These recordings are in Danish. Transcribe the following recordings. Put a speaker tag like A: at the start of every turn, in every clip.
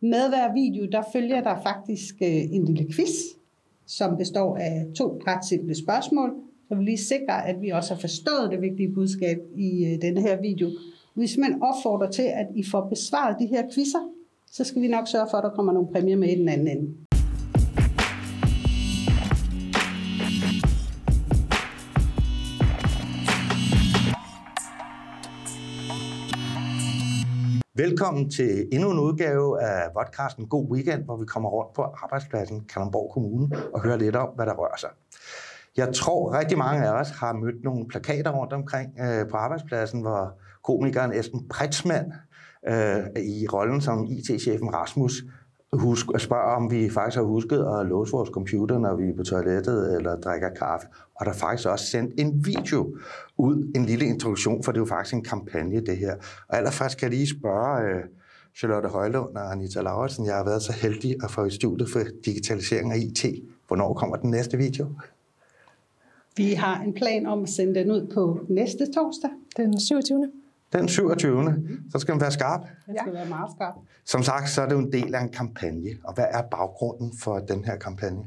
A: Med hver video, der følger der faktisk øh, en lille quiz, som består af to ret simple spørgsmål, så vi lige sikrer, at vi også har forstået det vigtige budskab i øh, denne her video. Hvis man opfordrer til, at I får besvaret de her quizzer, så skal vi nok sørge for, at der kommer nogle præmier med i den anden ende.
B: Velkommen til endnu en udgave af podcasten God Weekend, hvor vi kommer rundt på arbejdspladsen Kalundborg Kommune og hører lidt om, hvad der rører sig. Jeg tror, rigtig mange af os har mødt nogle plakater rundt omkring øh, på arbejdspladsen, hvor komikeren Esben Pretzmann øh, i rollen som IT-chefen Rasmus husk, spørger, om vi faktisk har husket at låse vores computer, når vi er på toilettet eller drikker kaffe. Og der er faktisk også sendt en video ud, en lille introduktion, for det er jo faktisk en kampagne, det her. Og allerførst kan jeg lige spørge øh, Charlotte Højlund og Anita Lauritsen, jeg har været så heldig at få i studiet for digitalisering af IT. Hvornår kommer den næste video?
A: Vi har en plan om at sende den ud på næste torsdag.
C: Den 27.
B: Den 27. Så skal den være skarp.
A: Den skal være meget skarp.
B: Som sagt, så er det jo en del af en kampagne. Og hvad er baggrunden for den her kampagne?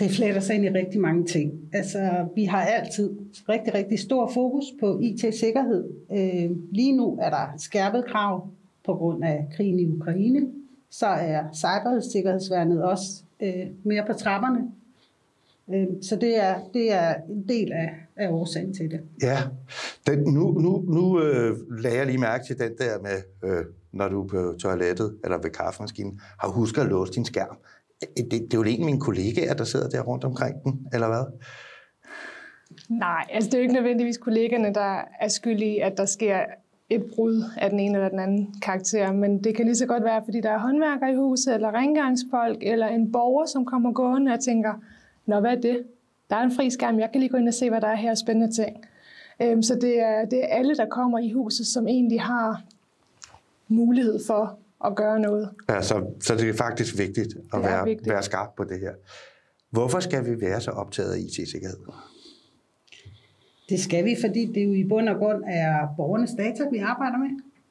A: Det fletter sig ind i rigtig mange ting. Altså, vi har altid rigtig, rigtig stor fokus på IT-sikkerhed. Øh, lige nu er der skærpet krav på grund af krigen i Ukraine. Så er cybersikkerhedsværnet også øh, mere på trapperne. Øh, så det er, det er en del af, af årsagen til det.
B: Ja, den, nu, nu, nu øh, lagde jeg lige mærke til den der med, øh, når du er på toilettet eller ved kaffemaskinen, har husket at låse din skærm. Det, det er jo en af mine kollegaer, der sidder der rundt omkring den, eller hvad?
C: Nej, altså det er jo ikke nødvendigvis kollegerne, der er skyld i, at der sker et brud af den ene eller den anden karakter, men det kan lige så godt være, fordi der er håndværker i huset, eller rengøringsfolk, eller en borger, som kommer gående og tænker, Nå, hvad er det? Der er en fri skærm, jeg kan lige gå ind og se, hvad der er her spændende ting. Øhm, så det er, det er alle, der kommer i huset, som egentlig har mulighed for at gøre noget.
B: Ja, så, så det er faktisk vigtigt at være, vigtigt. være skarp på det her. Hvorfor skal vi være så optaget af IT-sikkerhed?
A: Det skal vi, fordi det jo i bund og grund er borgernes data, vi arbejder med.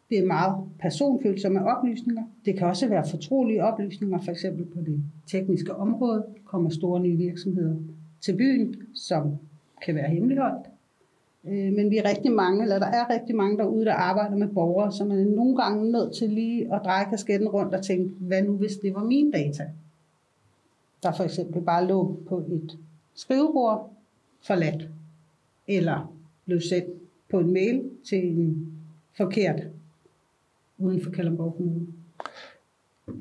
A: Det er meget personfølsomme oplysninger. Det kan også være fortrolige oplysninger, for eksempel på det tekniske område kommer store nye virksomheder til byen, som kan være hemmeligholdt. Øh, men vi er rigtig mange, eller der er rigtig mange derude, der arbejder med borgere, som er nogle gange nødt til lige at dreje kasketten rundt og tænke, hvad nu hvis det var mine data? Der for eksempel bare lå på et skrivebord forladt, eller blev sendt på en mail til en forkert uden for Kalundborg Kommune.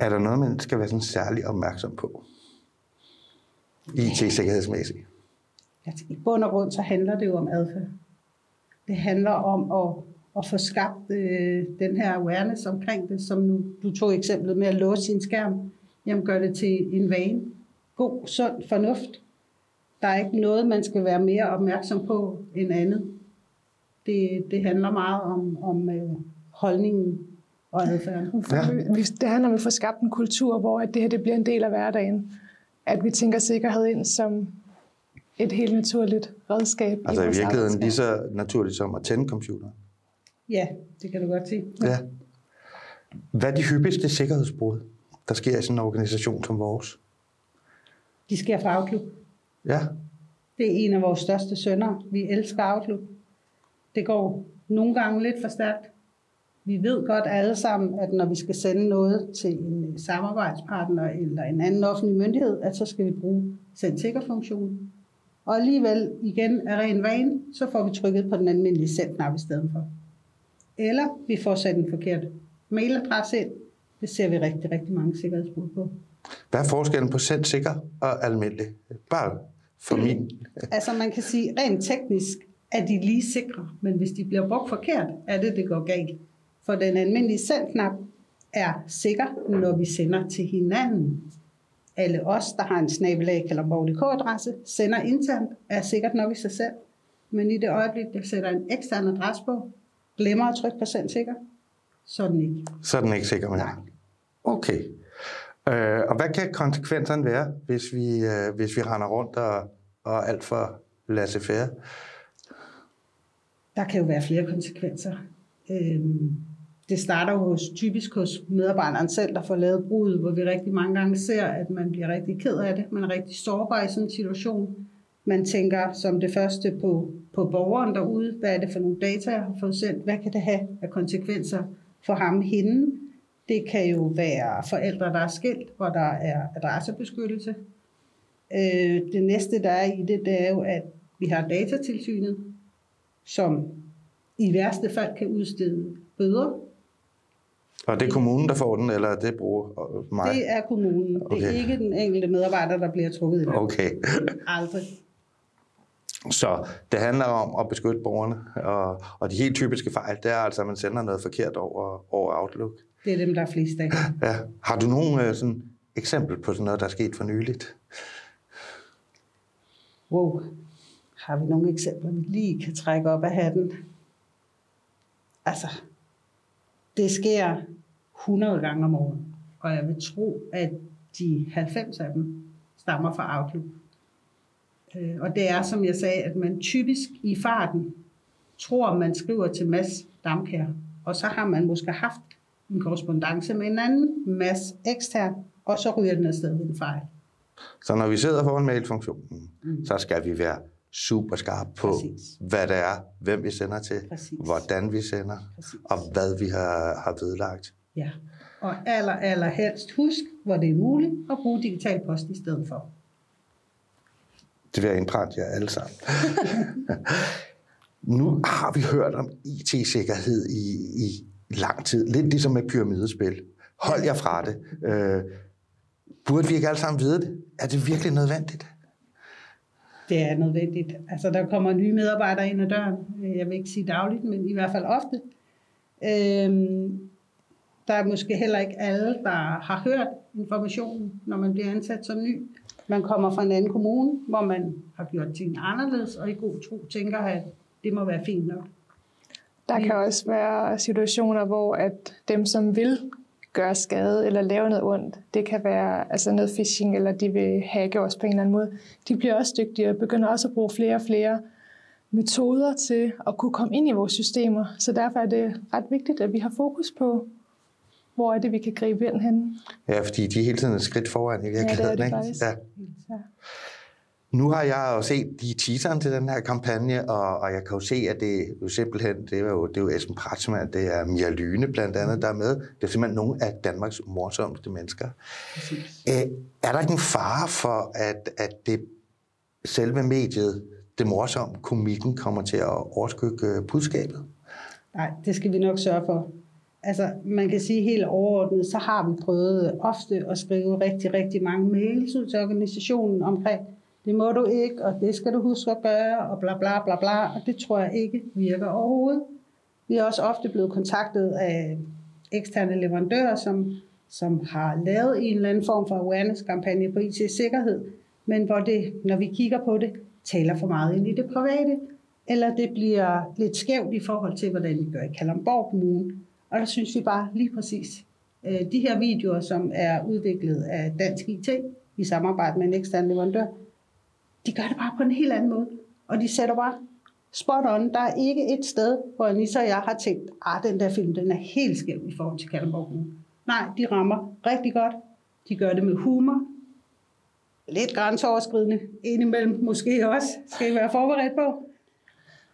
B: Er der noget, man skal være sådan særlig opmærksom på? IT-sikkerhedsmæssigt?
A: Altså, I bund og grund så handler det jo om adfærd. Det handler om at, at få skabt øh, den her awareness omkring det, som nu, du tog eksemplet med at låse sin skærm. Jamen gør det til en vane. God, sund fornuft. Der er ikke noget, man skal være mere opmærksom på end andet. Det, det handler meget om, om øh, holdningen og adfærden.
C: Ja. Det handler om at få skabt en kultur, hvor det her det bliver en del af hverdagen. At vi tænker sikkerhed ind som et helt naturligt redskab.
B: Altså i, i virkeligheden lige så naturligt som at tænde computer?
A: Ja, det kan du godt sige.
B: Ja. Hvad er de hyppigste sikkerhedsbrud, der sker i sådan en organisation som vores?
A: De sker fra Outlook.
B: Ja.
A: Det er en af vores største sønner. Vi elsker Outlook. Det går nogle gange lidt for stærkt. Vi ved godt alle sammen, at når vi skal sende noget til en samarbejdspartner eller en anden offentlig myndighed, at så skal vi bruge send sikker-funktionen. Og alligevel igen af ren vane, så får vi trykket på den almindelige send-knap i stedet for. Eller vi får sat en forkert mailadresse ind. Det ser vi rigtig, rigtig mange sikkerhedsbrud på.
B: Hvad er forskellen på send sikker og almindelig? Bare for min.
A: altså man kan sige, rent teknisk er de lige sikre, men hvis de bliver brugt forkert, er det, det går galt. For den almindelige send-knap er sikker, når vi sender til hinanden. Alle os, der har en snabelag eller adresse sender internt, er sikkert nok i sig selv. Men i det øjeblik, jeg sætter en ekstern adresse på, glemmer at trykke på send sikker, så er den ikke.
B: Så er den ikke sikker mere? Nej. Okay. Øh, og hvad kan konsekvenserne være, hvis vi, øh, hvis vi render rundt og, og alt for laissez-faire?
A: Der kan jo være flere konsekvenser. Øhm, det starter hos, typisk hos medarbejderen selv, der får lavet brud, hvor vi rigtig mange gange ser, at man bliver rigtig ked af det. Man er rigtig sårbar i sådan en situation. Man tænker som det første på, på borgeren derude, hvad er det for nogle data, jeg har fået sendt, hvad kan det have af konsekvenser for ham, hende. Det kan jo være forældre, der er skilt, hvor der er adressebeskyttelse. Øh, det næste, der er i det, det er jo, at vi har datatilsynet, som i værste fald kan udstede bøder.
B: Og det er kommunen, der får den, eller det bruger mig?
A: Det er kommunen. Okay. Det er ikke den enkelte medarbejder, der bliver trukket i
B: Okay.
A: Aldrig.
B: Så det handler om at beskytte borgerne, og, og de helt typiske fejl, det er altså, at man sender noget forkert over, over Outlook.
A: Det er dem, der er flest af.
B: Ja. Har du nogen uh, sådan, eksempel på sådan noget, der er sket for nyligt?
A: Wow. Har vi nogle eksempler, vi lige kan trække op af hatten? Altså, det sker 100 gange om året, og jeg vil tro, at de 90 af dem stammer fra Outlook. Øh, og det er, som jeg sagde, at man typisk i farten tror, man skriver til Mads Damkær, og så har man måske haft en korrespondence med en anden Mads ekstern, og så ryger den afsted ved en fejl.
B: Så når vi sidder foran mailfunktionen, mm. så skal vi være super skarp på, Præcis. hvad det er, hvem vi sender til, Præcis. hvordan vi sender, Præcis. og hvad vi har, har vedlagt.
A: Ja, og aller, aller helst husk, hvor det er muligt, at bruge digital post i stedet for.
B: Det vil jeg indprænte jer alle sammen. nu har vi hørt om IT-sikkerhed i, i lang tid. Lidt ligesom med pyramidespil. Hold jer fra det. Øh, burde vi ikke alle sammen vide det? Er det virkelig nødvendigt?
A: Det er nødvendigt. Altså, der kommer nye medarbejdere ind ad døren. Jeg vil ikke sige dagligt, men i hvert fald ofte. Øhm, der er måske heller ikke alle, der har hørt informationen, når man bliver ansat som ny. Man kommer fra en anden kommune, hvor man har gjort ting anderledes, og i god tro tænker, at det må være fint nok.
C: Der kan også være situationer, hvor at dem, som vil gøre skade eller lave noget ondt, det kan være altså noget phishing, eller de vil hacke os på en eller anden måde, de bliver også dygtigere og begynder også at bruge flere og flere metoder til at kunne komme ind i vores systemer. Så derfor er det ret vigtigt, at vi har fokus på, hvor er det, vi kan gribe ind hen.
B: Ja, fordi de er hele tiden et skridt foran i virkeligheden.
C: Ja, det er det faktisk. Ja. ja.
B: Nu har jeg jo set de teaseren til den her kampagne, og, og jeg kan jo se, at det jo simpelthen, det er jo, det er jo Esben Pratsman, det er Mia Lyne blandt andet, der er med. Det er simpelthen nogle af Danmarks morsomste mennesker. Æ, er der ikke en fare for, at, at det selve mediet, det morsomme, komikken, kommer til at overskygge budskabet?
A: Nej, det skal vi nok sørge for. Altså, man kan sige helt overordnet, så har vi prøvet ofte at skrive rigtig, rigtig mange mails ud til organisationen omkring, det må du ikke, og det skal du huske at gøre, og bla bla bla bla, og det tror jeg ikke virker overhovedet. Vi er også ofte blevet kontaktet af eksterne leverandører, som, som har lavet en eller anden form for awareness-kampagne på IT-sikkerhed, men hvor det, når vi kigger på det, taler for meget ind i det private, eller det bliver lidt skævt i forhold til, hvordan vi gør i Kalamborg Kommune. Og der synes vi bare lige præcis, øh, de her videoer, som er udviklet af Dansk IT i samarbejde med en ekstern leverandør, de gør det bare på en helt anden måde. Og de sætter bare spot on. Der er ikke et sted, hvor Anissa og jeg har tænkt, at den der film den er helt skæv i forhold til Kalundborg Kommune. Nej, de rammer rigtig godt. De gør det med humor. Lidt grænseoverskridende indimellem måske også, skal I være forberedt på.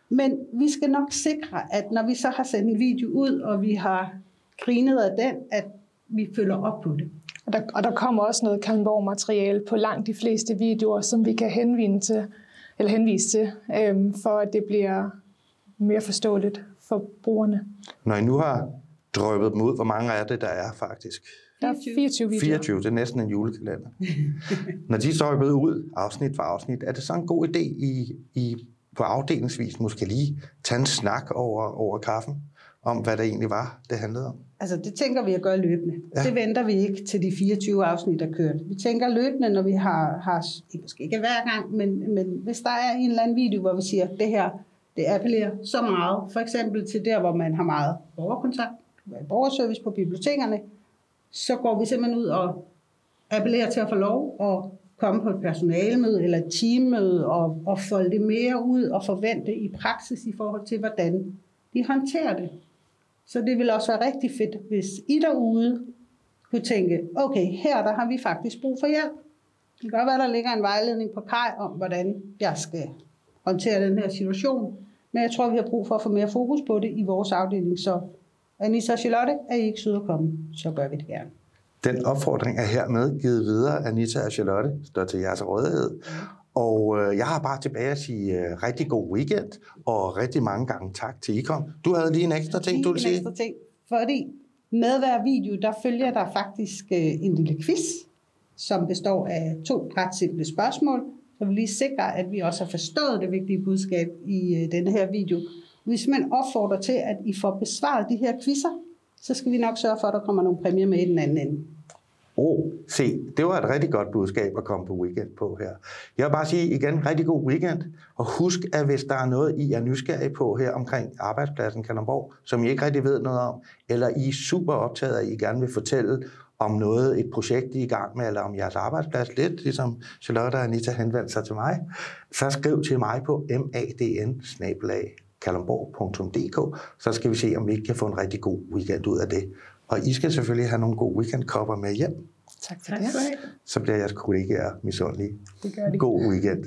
A: Men vi skal nok sikre, at når vi så har sendt en video ud, og vi har grinet af den, at vi følger op på det.
C: Og der, og der kommer også noget Kalmborg-materiale på langt de fleste videoer, som vi kan henvise til, eller henvise til, øhm, for at det bliver mere forståeligt for brugerne.
B: Når I nu har drøbet dem ud, hvor mange er det, der er faktisk?
C: Der er 24 videoer.
B: 24, det er næsten en julekalender. Når de så er drøbet ud, afsnit for afsnit, er det så en god idé i, i på afdelingsvis måske lige tage en snak over, over kaffen, om hvad det egentlig var, det handlede om?
A: Altså, det tænker vi at gøre løbende. Ja. Det venter vi ikke til de 24 afsnit, der kørt. Vi tænker løbende, når vi har, har måske ikke hver gang, men, men hvis der er en eller anden video, hvor vi siger, det her, det appellerer så meget, for eksempel til der, hvor man har meget borgerkontakt, borgerservice på bibliotekerne, så går vi simpelthen ud og appellerer til at få lov at komme på et personalmøde eller et teammøde og, og folde det mere ud og forvente i praksis i forhold til, hvordan de håndterer det så det vil også være rigtig fedt, hvis I derude kunne tænke, okay, her der har vi faktisk brug for hjælp. Det kan godt være, der ligger en vejledning på Kaj om, hvordan jeg skal håndtere den her situation. Men jeg tror, vi har brug for at få mere fokus på det i vores afdeling. Så Anissa og Charlotte, er I ikke søde at komme, så gør vi det gerne.
B: Den opfordring er hermed givet videre. Anita og Charlotte står til jeres rådighed. Og øh, jeg har bare tilbage at sige øh, rigtig god weekend, og rigtig mange gange tak til I kom. Du havde lige en ekstra ting,
A: Lige
B: du ville
A: en
B: sige?
A: ekstra ting, fordi med hver video, der følger der faktisk øh, en lille quiz, som består af to ret simple spørgsmål, så vi lige sikrer, at vi også har forstået det vigtige budskab i øh, denne her video. Vi simpelthen opfordrer til, at I får besvaret de her quizzer, så skal vi nok sørge for, at der kommer nogle præmier med i den anden ende
B: ro. se, det var et rigtig godt budskab at komme på weekend på her. Jeg vil bare sige igen, rigtig god weekend. Og husk, at hvis der er noget, I er nysgerrige på her omkring arbejdspladsen Kalundborg, som I ikke rigtig ved noget om, eller I er super optaget af, at I gerne vil fortælle om noget, et projekt, I er i gang med, eller om jeres arbejdsplads, lidt ligesom Charlotte og Anita henvendte sig til mig, så skriv til mig på madn kalundborg.dk, så skal vi se, om vi ikke kan få en rigtig god weekend ud af det. Og I skal selvfølgelig have nogle gode weekendkopper med hjem,
C: Tak for det.
A: det.
B: så bliver jeres kollegaer misundelige.
C: Det gør de.
B: God weekend.